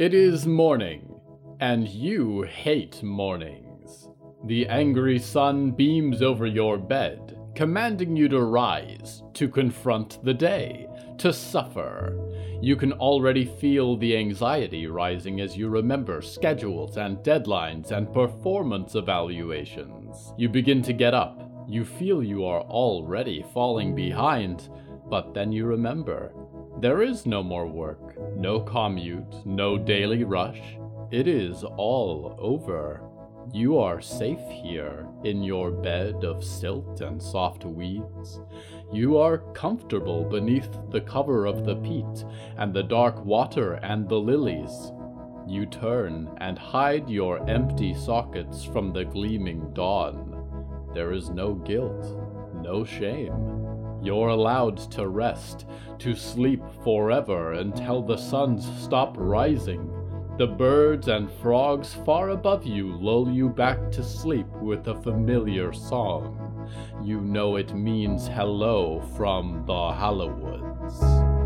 It is morning, and you hate mornings. The angry sun beams over your bed, commanding you to rise, to confront the day, to suffer. You can already feel the anxiety rising as you remember schedules and deadlines and performance evaluations. You begin to get up. You feel you are already falling behind, but then you remember there is no more work, no commute, no daily rush. It is all over. You are safe here in your bed of silt and soft weeds. You are comfortable beneath the cover of the peat and the dark water and the lilies. You turn and hide your empty sockets from the gleaming dawn. There is no guilt, no shame. You're allowed to rest, to sleep forever until the suns stop rising. The birds and frogs far above you lull you back to sleep with a familiar song. You know it means hello from the Hallowoods.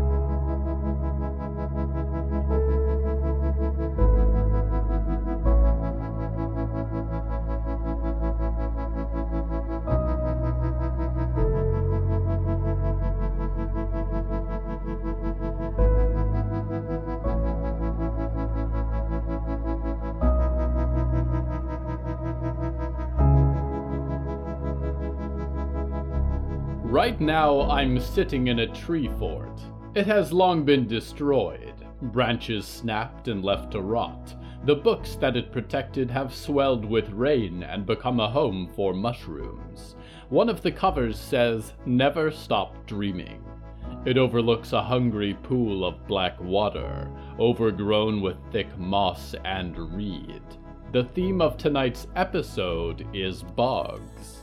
Now, I'm sitting in a tree fort. It has long been destroyed, branches snapped and left to rot. The books that it protected have swelled with rain and become a home for mushrooms. One of the covers says, Never Stop Dreaming. It overlooks a hungry pool of black water, overgrown with thick moss and reed. The theme of tonight's episode is bugs.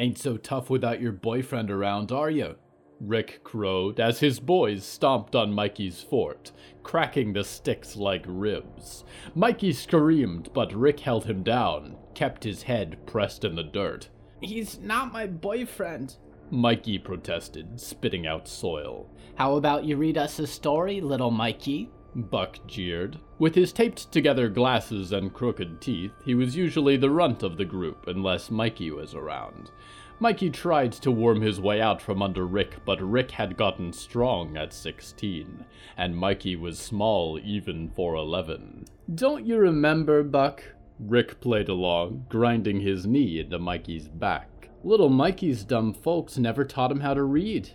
Ain't so tough without your boyfriend around, are you? Rick crowed as his boys stomped on Mikey's fort, cracking the sticks like ribs. Mikey screamed, but Rick held him down, kept his head pressed in the dirt. He's not my boyfriend, Mikey protested, spitting out soil. How about you read us a story, little Mikey? Buck jeered. With his taped together glasses and crooked teeth, he was usually the runt of the group unless Mikey was around. Mikey tried to worm his way out from under Rick, but Rick had gotten strong at 16, and Mikey was small even for 11. Don't you remember, Buck? Rick played along, grinding his knee into Mikey's back. Little Mikey's dumb folks never taught him how to read.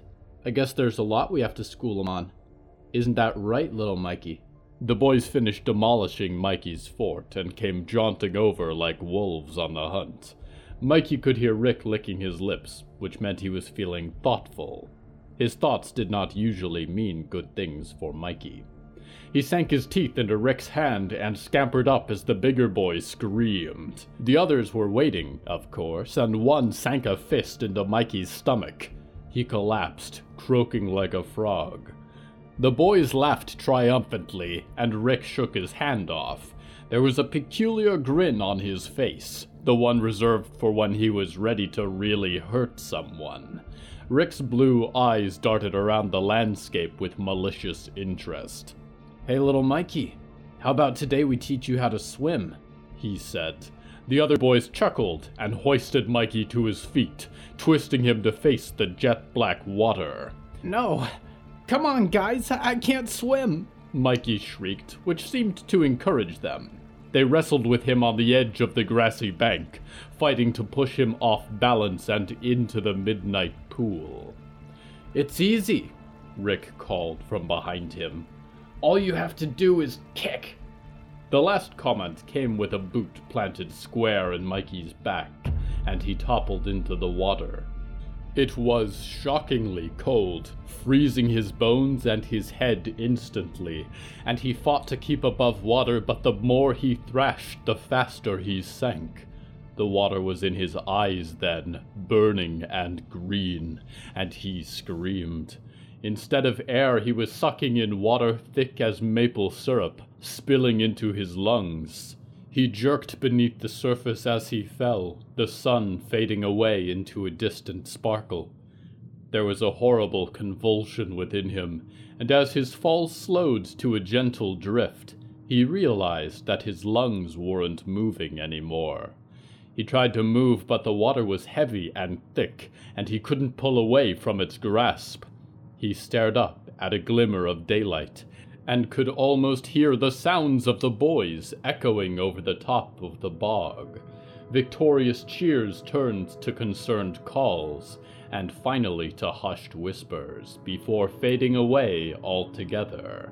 I guess there's a lot we have to school him on. Isn't that right, little Mikey? The boys finished demolishing Mikey's fort and came jaunting over like wolves on the hunt. Mikey could hear Rick licking his lips, which meant he was feeling thoughtful. His thoughts did not usually mean good things for Mikey. He sank his teeth into Rick's hand and scampered up as the bigger boy screamed. The others were waiting, of course, and one sank a fist into Mikey's stomach. He collapsed, croaking like a frog. The boys laughed triumphantly, and Rick shook his hand off. There was a peculiar grin on his face, the one reserved for when he was ready to really hurt someone. Rick's blue eyes darted around the landscape with malicious interest. Hey, little Mikey, how about today we teach you how to swim? He said. The other boys chuckled and hoisted Mikey to his feet, twisting him to face the jet black water. No, Come on, guys, I can't swim, Mikey shrieked, which seemed to encourage them. They wrestled with him on the edge of the grassy bank, fighting to push him off balance and into the midnight pool. It's easy, Rick called from behind him. All you have to do is kick. The last comment came with a boot planted square in Mikey's back, and he toppled into the water. It was shockingly cold, freezing his bones and his head instantly, and he fought to keep above water, but the more he thrashed, the faster he sank. The water was in his eyes then, burning and green, and he screamed. Instead of air, he was sucking in water thick as maple syrup, spilling into his lungs. He jerked beneath the surface as he fell, the sun fading away into a distant sparkle. There was a horrible convulsion within him, and as his fall slowed to a gentle drift, he realized that his lungs weren't moving anymore. He tried to move, but the water was heavy and thick, and he couldn't pull away from its grasp. He stared up at a glimmer of daylight, and could almost hear the sounds of the boys echoing over the top of the bog. Victorious cheers turned to concerned calls, and finally to hushed whispers, before fading away altogether.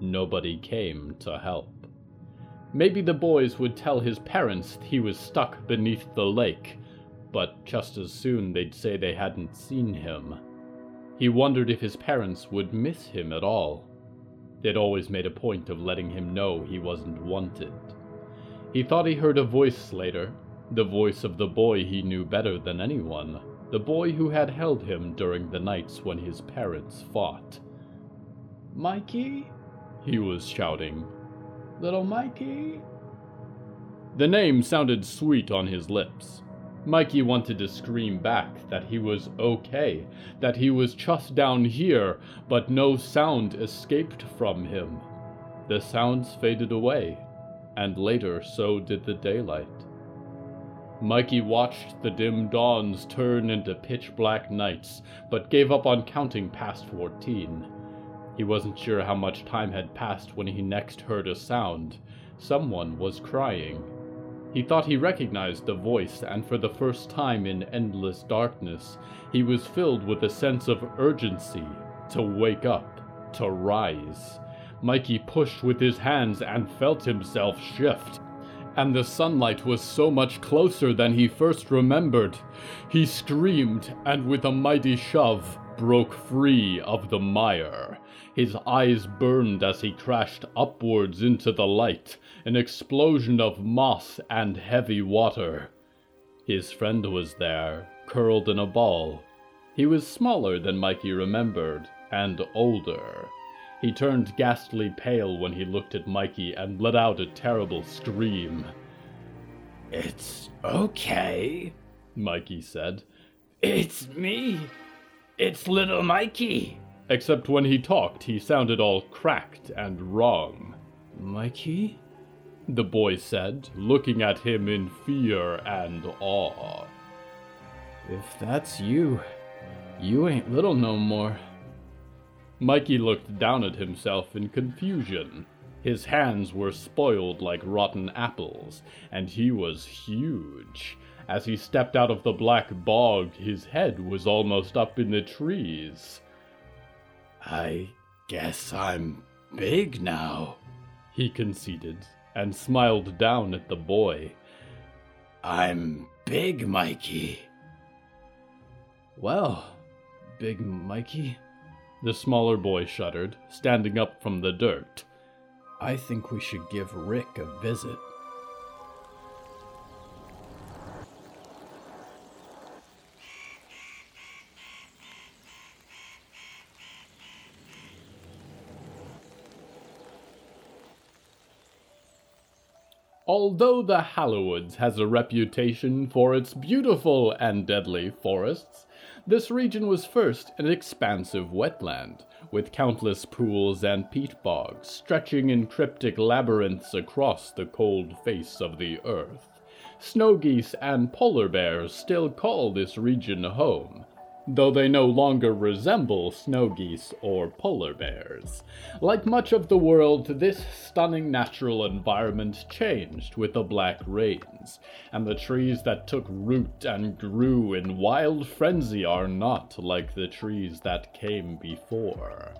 Nobody came to help. Maybe the boys would tell his parents he was stuck beneath the lake, but just as soon they'd say they hadn't seen him. He wondered if his parents would miss him at all. They'd always made a point of letting him know he wasn't wanted. He thought he heard a voice later, the voice of the boy he knew better than anyone, the boy who had held him during the nights when his parents fought. Mikey? He was shouting, Little Mikey? The name sounded sweet on his lips. Mikey wanted to scream back that he was okay, that he was just down here, but no sound escaped from him. The sounds faded away, and later so did the daylight. Mikey watched the dim dawns turn into pitch black nights, but gave up on counting past fourteen. He wasn't sure how much time had passed when he next heard a sound. Someone was crying. He thought he recognized the voice, and for the first time in endless darkness, he was filled with a sense of urgency to wake up, to rise. Mikey pushed with his hands and felt himself shift. And the sunlight was so much closer than he first remembered. He screamed, and with a mighty shove, broke free of the mire. His eyes burned as he crashed upwards into the light, an explosion of moss and heavy water. His friend was there, curled in a ball. He was smaller than Mikey remembered, and older. He turned ghastly pale when he looked at Mikey and let out a terrible scream. It's okay, Mikey said. It's me. It's little Mikey except when he talked, he sounded all cracked and wrong. Mikey? The boy said, looking at him in fear and awe. If that's you, you ain't little no more. Mikey looked down at himself in confusion. His hands were spoiled like rotten apples, and he was huge. As he stepped out of the black bog, his head was almost up in the trees. I guess I'm big now, he conceded, and smiled down at the boy. I'm big, Mikey. Well, big Mikey, the smaller boy shuddered, standing up from the dirt. I think we should give Rick a visit. Although the Hallowoods has a reputation for its beautiful and deadly forests, this region was first an expansive wetland, with countless pools and peat bogs stretching in cryptic labyrinths across the cold face of the earth. Snow geese and polar bears still call this region home, though they no longer resemble snow geese or polar bears. Like much of the world, this stunning natural environment changed with the Black Rains, and the trees that took root and grew in wild frenzy are not like the trees that came before.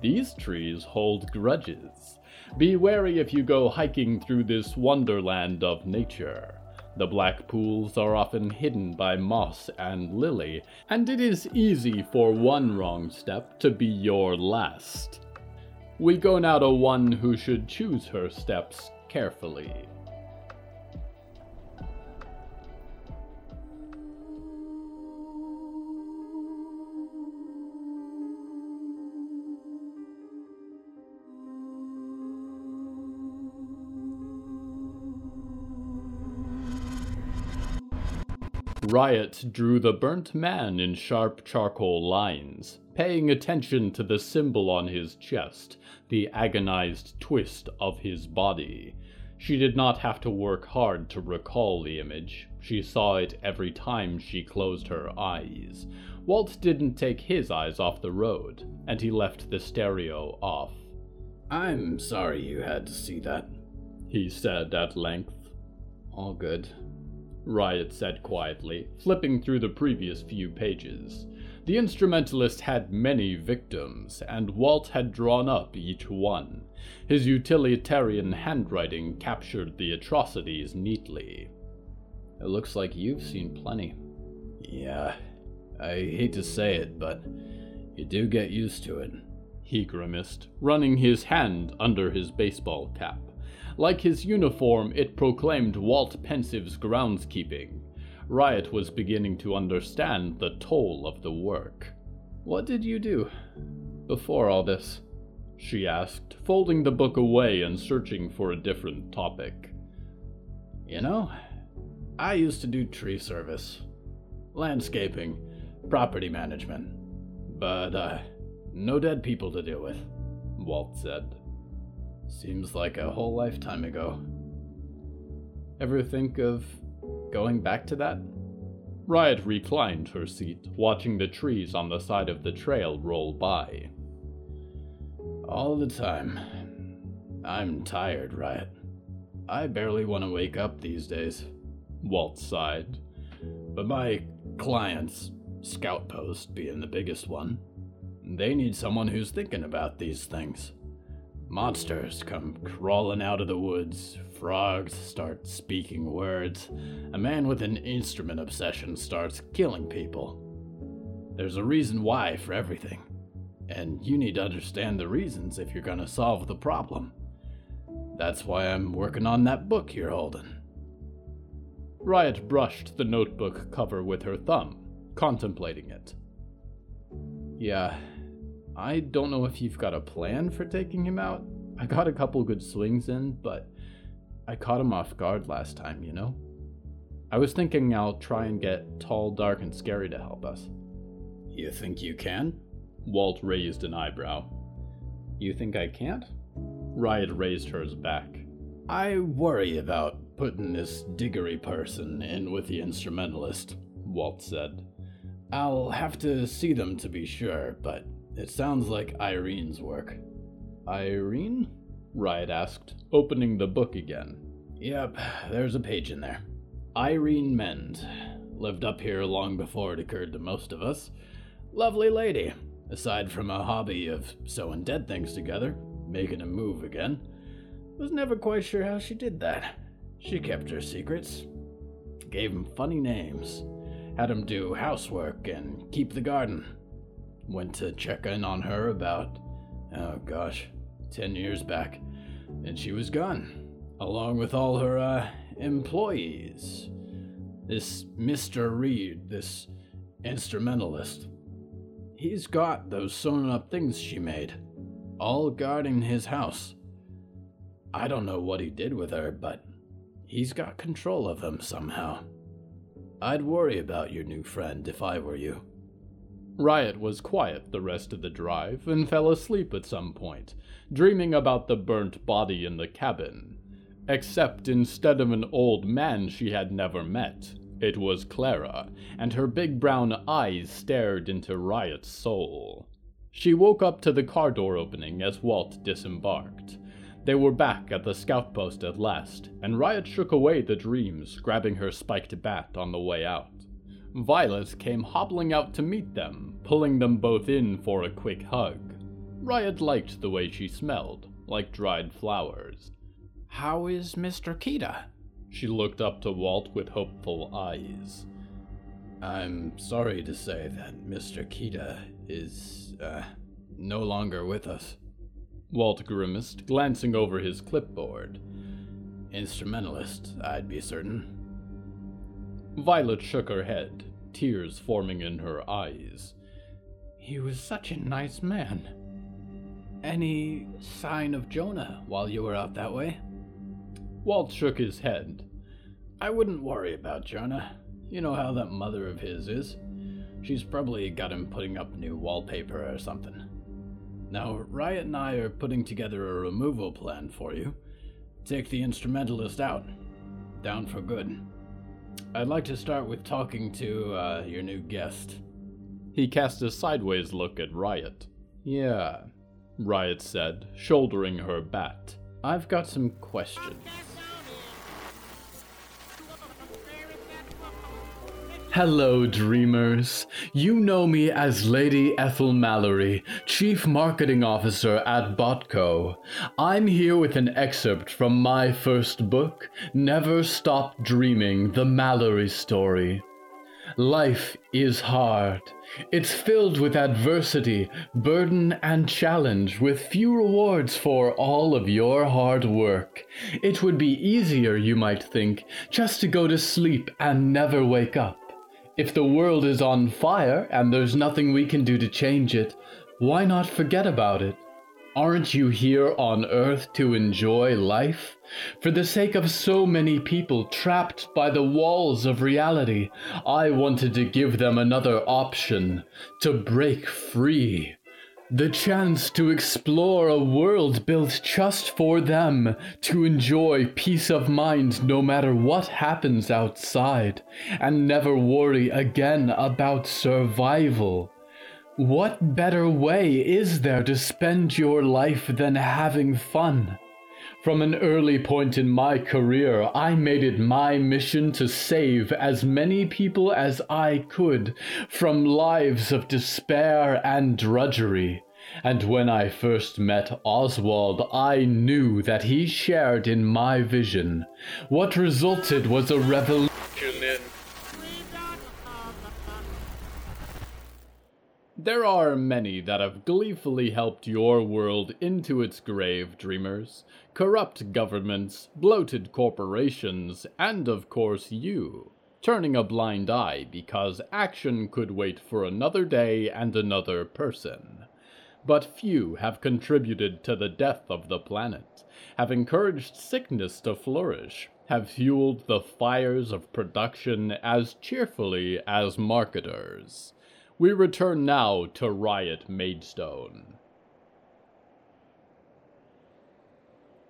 These trees hold grudges. Be wary if you go hiking through this wonderland of nature. The black pools are often hidden by moss and lily, and it is easy for one wrong step to be your last. We go now to one who should choose her steps carefully. Riot drew the burnt man in sharp charcoal lines, paying attention to the symbol on his chest, the agonized twist of his body. She did not have to work hard to recall the image. She saw it every time she closed her eyes. Walt didn't take his eyes off the road, and he left the stereo off. I'm sorry you had to see that, he said at length. All good. Riot said quietly, flipping through the previous few pages. The instrumentalist had many victims, and Walt had drawn up each one. His utilitarian handwriting captured the atrocities neatly. It looks like you've seen plenty. Yeah, I hate to say it, but you do get used to it. He grimaced, running his hand under his baseball cap. Like his uniform, it proclaimed Walt Pensive's groundskeeping. Riot was beginning to understand the toll of the work. What did you do before all this? She asked, folding the book away and searching for a different topic. You know, I used to do tree service, landscaping, property management, but, uh, no dead people to deal with, Walt said. Seems like a whole lifetime ago. Ever think of going back to that? Riot reclined her seat, watching the trees on the side of the trail roll by. All the time. I'm tired, Riot. I barely want to wake up these days. Walt sighed. But my clients, Scout Post being the biggest one, they need someone who's thinking about these things. Monsters come crawling out of the woods, frogs start speaking words, a man with an instrument obsession starts killing people. There's a reason why for everything, and you need to understand the reasons if you're gonna solve the problem. That's why I'm working on that book you're holding. Riot brushed the notebook cover with her thumb, contemplating it. Yeah, I don't know if you've got a plan for taking him out. I got a couple good swings in, but I caught him off guard last time, you know? I was thinking I'll try and get Tall, Dark, and Scary to help us. You think you can? Walt raised an eyebrow. You think I can't? Riot raised hers back. I worry about putting this Diggory person in with the instrumentalist, Walt said. I'll have to see them to be sure, but it sounds like Irene's work. Irene? Riot asked, opening the book again. Yep, there's a page in there. Irene Mend. Lived up here long before it occurred to most of us. Lovely lady, aside from a hobby of sewing dead things together, making them move again. Was never quite sure how she did that. She kept her secrets. Gave 'em funny names. Had 'em do housework and keep the garden. Went to check in on her about, oh gosh, 10 years back, and she was gone, along with all her, uh, employees. This Mr. Reed, this instrumentalist, he's got those sewn up things she made, all guarding his house. I don't know what he did with her, but he's got control of them somehow. I'd worry about your new friend if I were you. Riot was quiet the rest of the drive and fell asleep at some point, dreaming about the burnt body in the cabin. Except instead of an old man she had never met, it was Clara, and her big brown eyes stared into Riot's soul. She woke up to the car door opening as Walt disembarked. They were back at the scout post at last, and Riot shook away the dreams, grabbing her spiked bat on the way out. Violet came hobbling out to meet them, pulling them both in for a quick hug. Riot liked the way she smelled, like dried flowers. How is Mr. Kita? She looked up to Walt with hopeful eyes. I'm sorry to say that Mr. Kita is, uh, no longer with us. Walt grimaced, glancing over his clipboard. Instrumentalist, I'd be certain. Violet shook her head, tears forming in her eyes. He was such a nice man. Any sign of Jonah while you were out that way? Walt shook his head. I wouldn't worry about Jonah. You know how that mother of his is? She's probably got him putting up new wallpaper or something. Now, Riot and I are putting together a removal plan for you. Take the instrumentalist out. Down for good. I'd like to start with talking to uh, your new guest. He cast a sideways look at Riot. Yeah, Riot said, shouldering her bat. I've got some questions. Hello, dreamers. You know me as Lady Ethel Mallory, Chief Marketing Officer at Botco. I'm here with an excerpt from my first book, Never Stop Dreaming The Mallory Story. Life is hard. It's filled with adversity, burden, and challenge, with few rewards for all of your hard work. It would be easier, you might think, just to go to sleep and never wake up. If the world is on fire and there's nothing we can do to change it, why not forget about it? Aren't you here on Earth to enjoy life? For the sake of so many people trapped by the walls of reality, I wanted to give them another option to break free. The chance to explore a world built just for them, to enjoy peace of mind no matter what happens outside, and never worry again about survival. What better way is there to spend your life than having fun? From an early point in my career, I made it my mission to save as many people as I could from lives of despair and drudgery. And when I first met Oswald, I knew that he shared in my vision. What resulted was a revolution in. There are many that have gleefully helped your world into its grave, dreamers. Corrupt governments, bloated corporations, and of course you. Turning a blind eye because action could wait for another day and another person. But few have contributed to the death of the planet, have encouraged sickness to flourish, have fueled the fires of production as cheerfully as marketers. We return now to Riot Maidstone.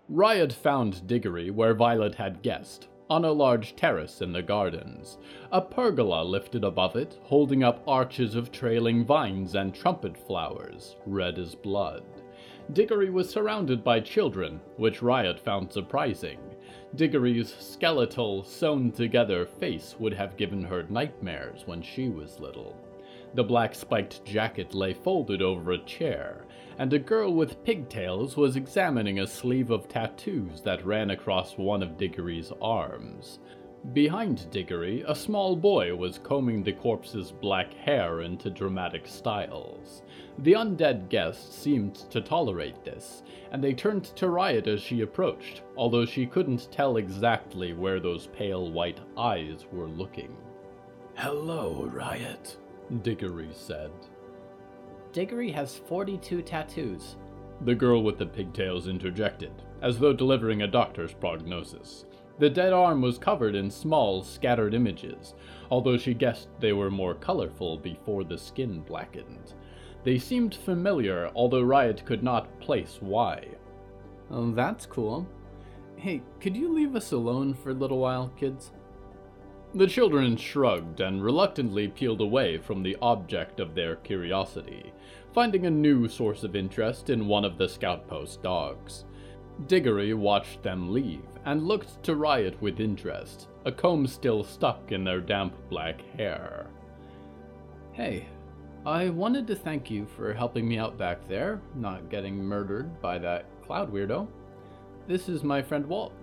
Riot found Diggory where Violet had guessed, on a large terrace in the gardens. A pergola lifted above it, holding up arches of trailing vines and trumpet flowers, red as blood. Diggory was surrounded by children, which Riot found surprising. Diggory's skeletal, sewn together face would have given her nightmares when she was little. The black spiked jacket lay folded over a chair, and a girl with pigtails was examining a sleeve of tattoos that ran across one of Diggory's arms. Behind Diggory, a small boy was combing the corpse's black hair into dramatic styles. The undead guest seemed to tolerate this, and they turned to Riot as she approached, although she couldn't tell exactly where those pale white eyes were looking. Hello, Riot. Diggory said. Diggory has 42 tattoos. The girl with the pigtails interjected, as though delivering a doctor's prognosis. The dead arm was covered in small, scattered images, although she guessed they were more colorful before the skin blackened. They seemed familiar, although Riot could not place why. Oh, that's cool. Hey, could you leave us alone for a little while, kids? The children shrugged and reluctantly peeled away from the object of their curiosity, finding a new source of interest in one of the scout post dogs. Diggory watched them leave and looked to Riot with interest, a comb still stuck in their damp black hair. Hey, I wanted to thank you for helping me out back there, not getting murdered by that cloud weirdo. This is my friend Walt.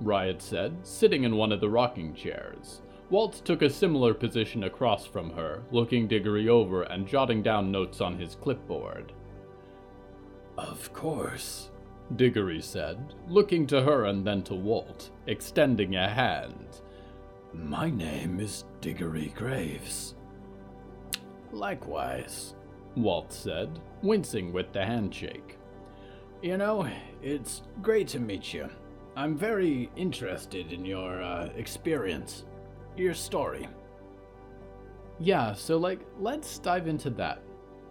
Riot said, sitting in one of the rocking chairs. Walt took a similar position across from her, looking Diggory over and jotting down notes on his clipboard. Of course, Diggory said, looking to her and then to Walt, extending a hand. My name is Diggory Graves. Likewise, Walt said, wincing with the handshake. You know, it's great to meet you. I'm very interested in your uh, experience, your story. Yeah, so like, let's dive into that,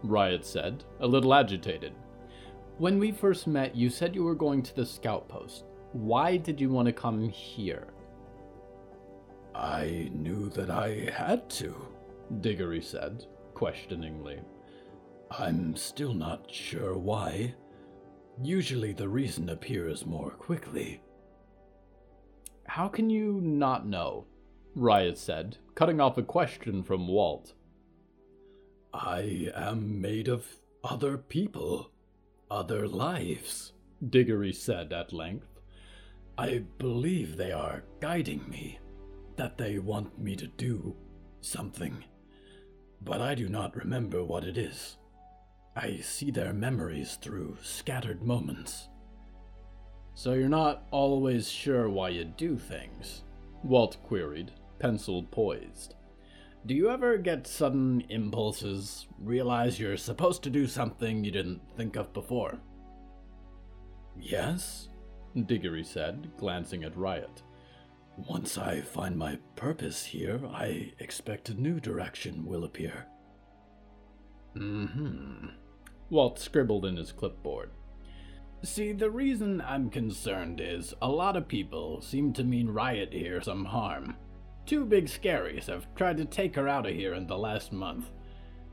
Riot said, a little agitated. When we first met, you said you were going to the scout post. Why did you want to come here? I knew that I had to, Diggory said, questioningly. I'm still not sure why. Usually the reason appears more quickly. How can you not know? Riot said, cutting off a question from Walt. I am made of other people, other lives, Diggory said at length. I believe they are guiding me, that they want me to do something, but I do not remember what it is. I see their memories through scattered moments. So you're not always sure why you do things? Walt queried, pencil poised. Do you ever get sudden impulses, realize you're supposed to do something you didn't think of before? Yes, Diggory said, glancing at Riot. Once I find my purpose here, I expect a new direction will appear. Mm hmm. Walt scribbled in his clipboard. See, the reason I'm concerned is a lot of people seem to mean Riot here some harm. Two big scaries have tried to take her out of here in the last month.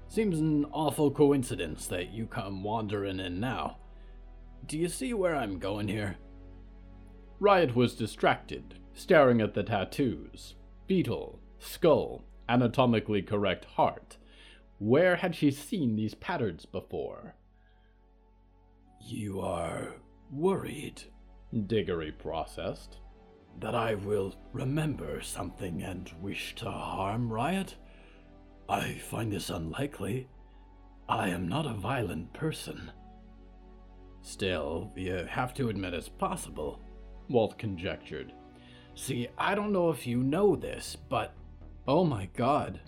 Seems an awful coincidence that you come wandering in now. Do you see where I'm going here? Riot was distracted, staring at the tattoos beetle, skull, anatomically correct heart. Where had she seen these patterns before? You are worried, Diggory processed. That I will remember something and wish to harm Riot? I find this unlikely. I am not a violent person. Still, you have to admit it's possible, Walt conjectured. See, I don't know if you know this, but. Oh my god,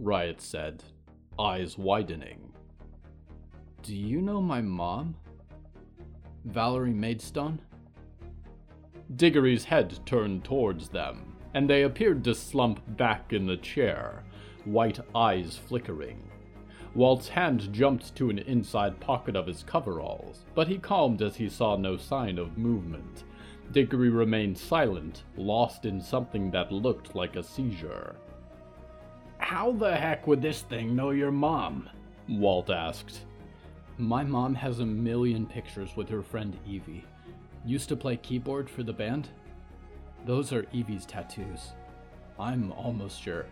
Riot said, eyes widening. Do you know my mom? Valerie Maidstone? Diggory's head turned towards them, and they appeared to slump back in the chair, white eyes flickering. Walt's hand jumped to an inside pocket of his coveralls, but he calmed as he saw no sign of movement. Diggory remained silent, lost in something that looked like a seizure. How the heck would this thing know your mom? Walt asked. My mom has a million pictures with her friend Evie. Used to play keyboard for the band? Those are Evie's tattoos. I'm almost sure.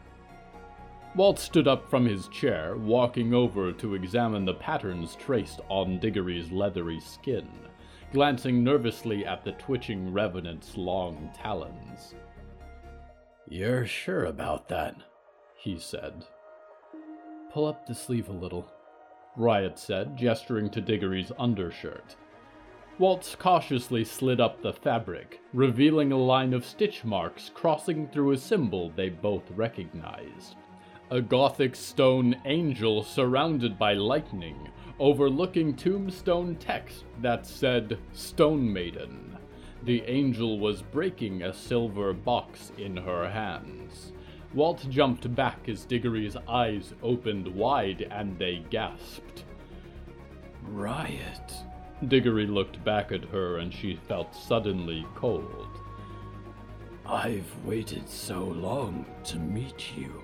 Walt stood up from his chair, walking over to examine the patterns traced on Diggory's leathery skin, glancing nervously at the twitching revenant's long talons. You're sure about that? he said. Pull up the sleeve a little, Riot said, gesturing to Diggory's undershirt. Waltz cautiously slid up the fabric, revealing a line of stitch marks crossing through a symbol they both recognized. A Gothic stone angel surrounded by lightning, overlooking tombstone text that said Stone Maiden. The angel was breaking a silver box in her hands. Walt jumped back as Diggory's eyes opened wide and they gasped. Riot. Diggory looked back at her and she felt suddenly cold. I've waited so long to meet you.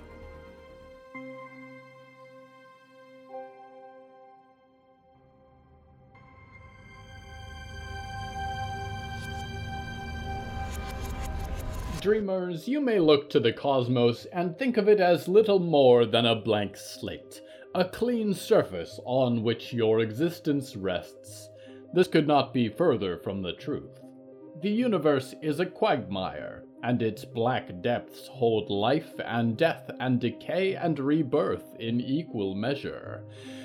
Dreamers, you may look to the cosmos and think of it as little more than a blank slate, a clean surface on which your existence rests. This could not be further from the truth. The universe is a quagmire, and its black depths hold life and death and decay and rebirth in equal measure.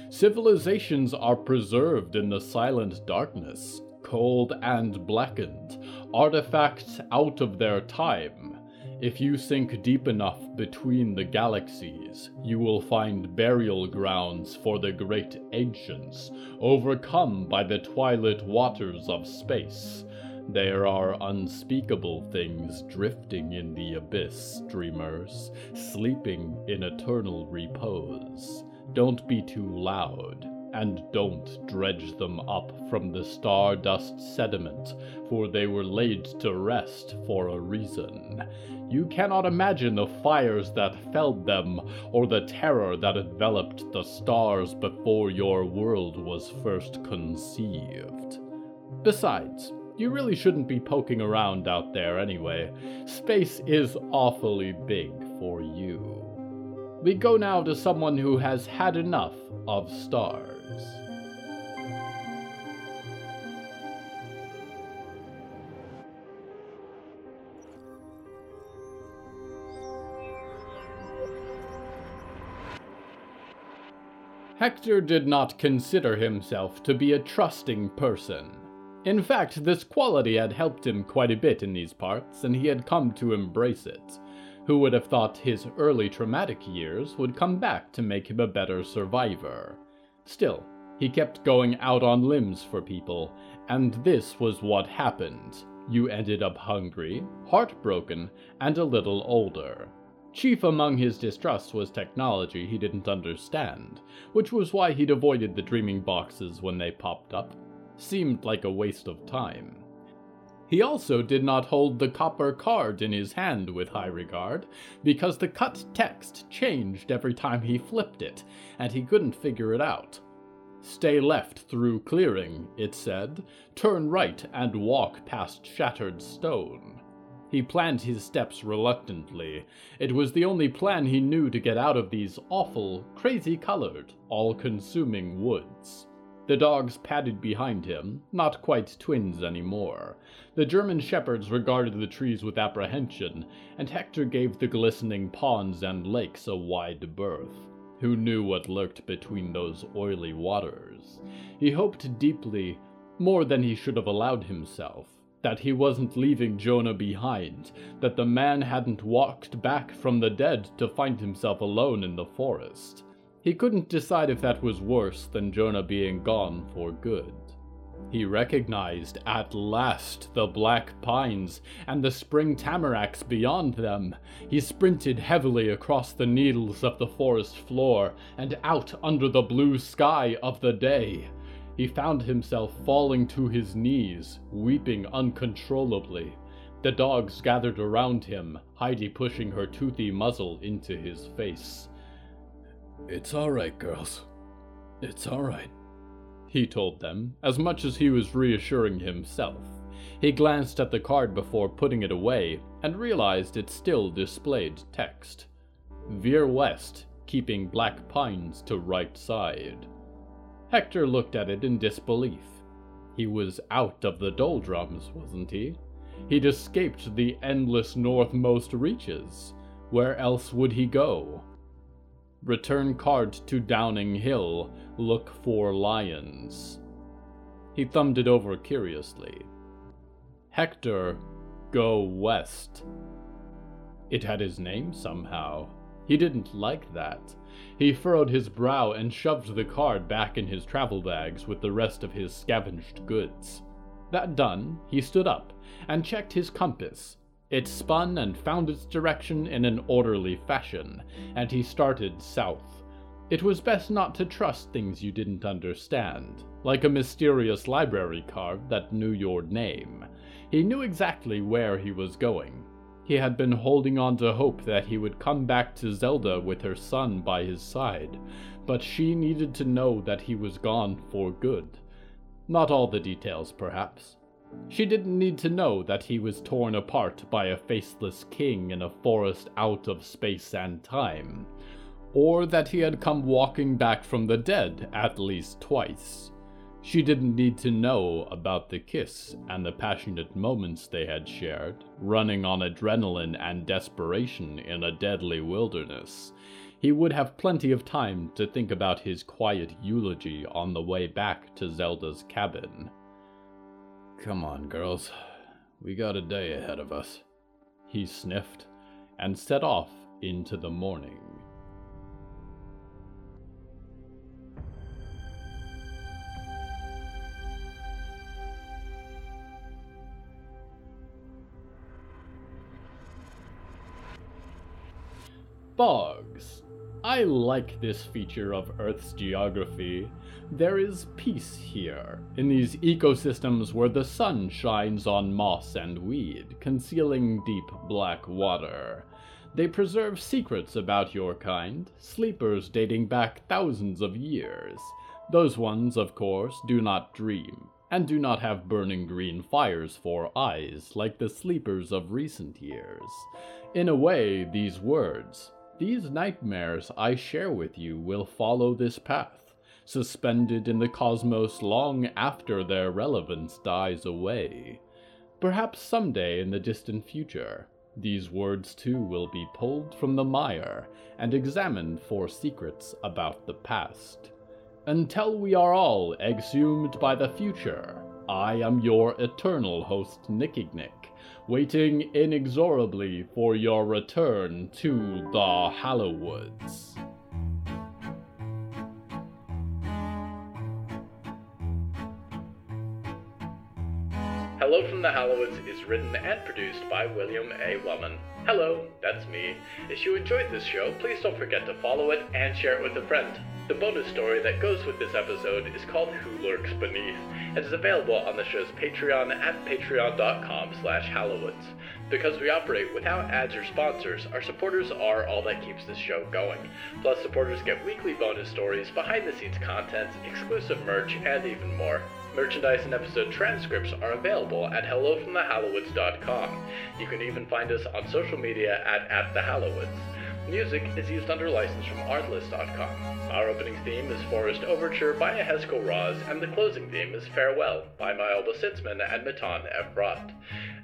Civilizations are preserved in the silent darkness, cold and blackened, artifacts out of their time. If you sink deep enough between the galaxies, you will find burial grounds for the great ancients, overcome by the twilight waters of space. There are unspeakable things drifting in the abyss, dreamers, sleeping in eternal repose. Don't be too loud, and don't dredge them up from the stardust sediment, for they were laid to rest for a reason. You cannot imagine the fires that felled them, or the terror that enveloped the stars before your world was first conceived. Besides, you really shouldn't be poking around out there anyway. Space is awfully big for you. We go now to someone who has had enough of stars. Hector did not consider himself to be a trusting person. In fact, this quality had helped him quite a bit in these parts, and he had come to embrace it. Who would have thought his early traumatic years would come back to make him a better survivor? Still, he kept going out on limbs for people, and this was what happened. You ended up hungry, heartbroken, and a little older. Chief among his distrusts was technology he didn't understand, which was why he'd avoided the dreaming boxes when they popped up. Seemed like a waste of time. He also did not hold the copper card in his hand with high regard, because the cut text changed every time he flipped it, and he couldn't figure it out. Stay left through clearing, it said. Turn right and walk past shattered stone. He planned his steps reluctantly. It was the only plan he knew to get out of these awful, crazy colored, all consuming woods. The dogs padded behind him, not quite twins anymore. The German shepherds regarded the trees with apprehension, and Hector gave the glistening ponds and lakes a wide berth. Who knew what lurked between those oily waters? He hoped deeply, more than he should have allowed himself, that he wasn't leaving Jonah behind, that the man hadn't walked back from the dead to find himself alone in the forest. He couldn't decide if that was worse than Jonah being gone for good. He recognized at last the black pines and the spring tamaracks beyond them. He sprinted heavily across the needles of the forest floor and out under the blue sky of the day he found himself falling to his knees, weeping uncontrollably. The dogs gathered around him, Heidi pushing her toothy muzzle into his face. It's all right, girls. It's all right, he told them, as much as he was reassuring himself. He glanced at the card before putting it away and realized it still displayed text. Veer west, keeping black pines to right side. Hector looked at it in disbelief. He was out of the doldrums, wasn't he? He'd escaped the endless northmost reaches. Where else would he go? Return card to Downing Hill. Look for lions. He thumbed it over curiously. Hector, go west. It had his name somehow. He didn't like that. He furrowed his brow and shoved the card back in his travel bags with the rest of his scavenged goods. That done, he stood up and checked his compass. It spun and found its direction in an orderly fashion, and he started south. It was best not to trust things you didn't understand, like a mysterious library card that knew your name. He knew exactly where he was going, he had been holding on to hope that he would come back to Zelda with her son by his side, but she needed to know that he was gone for good. Not all the details, perhaps. She didn't need to know that he was torn apart by a faceless king in a forest out of space and time, or that he had come walking back from the dead at least twice. She didn't need to know about the kiss and the passionate moments they had shared, running on adrenaline and desperation in a deadly wilderness. He would have plenty of time to think about his quiet eulogy on the way back to Zelda's cabin. Come on, girls. We got a day ahead of us. He sniffed and set off into the morning. Bogs. I like this feature of Earth's geography. There is peace here, in these ecosystems where the sun shines on moss and weed, concealing deep black water. They preserve secrets about your kind, sleepers dating back thousands of years. Those ones, of course, do not dream, and do not have burning green fires for eyes like the sleepers of recent years. In a way, these words, these nightmares I share with you, will follow this path suspended in the cosmos long after their relevance dies away. Perhaps someday in the distant future, these words too will be pulled from the mire and examined for secrets about the past. Until we are all exhumed by the future, I am your eternal host, Nickignick, waiting inexorably for your return to the Hallowoods. Hello from the Hallowoods is written and produced by William A. Wellman. Hello, that's me. If you enjoyed this show, please don't forget to follow it and share it with a friend. The bonus story that goes with this episode is called Who Lurks Beneath and is available on the show's Patreon at patreon.com slash hallowoods. Because we operate without ads or sponsors, our supporters are all that keeps this show going. Plus, supporters get weekly bonus stories, behind-the-scenes content, exclusive merch, and even more. Merchandise and episode transcripts are available at hellofromthehallowoods.com. You can even find us on social media at, at the Hallowoods. Music is used under license from Artlist.com. Our opening theme is Forest Overture by Yehezkel Raz, and the closing theme is Farewell by Myalba Sitzman and Matan F. Rott.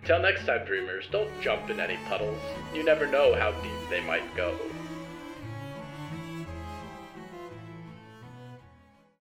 Till next time, dreamers, don't jump in any puddles. You never know how deep they might go.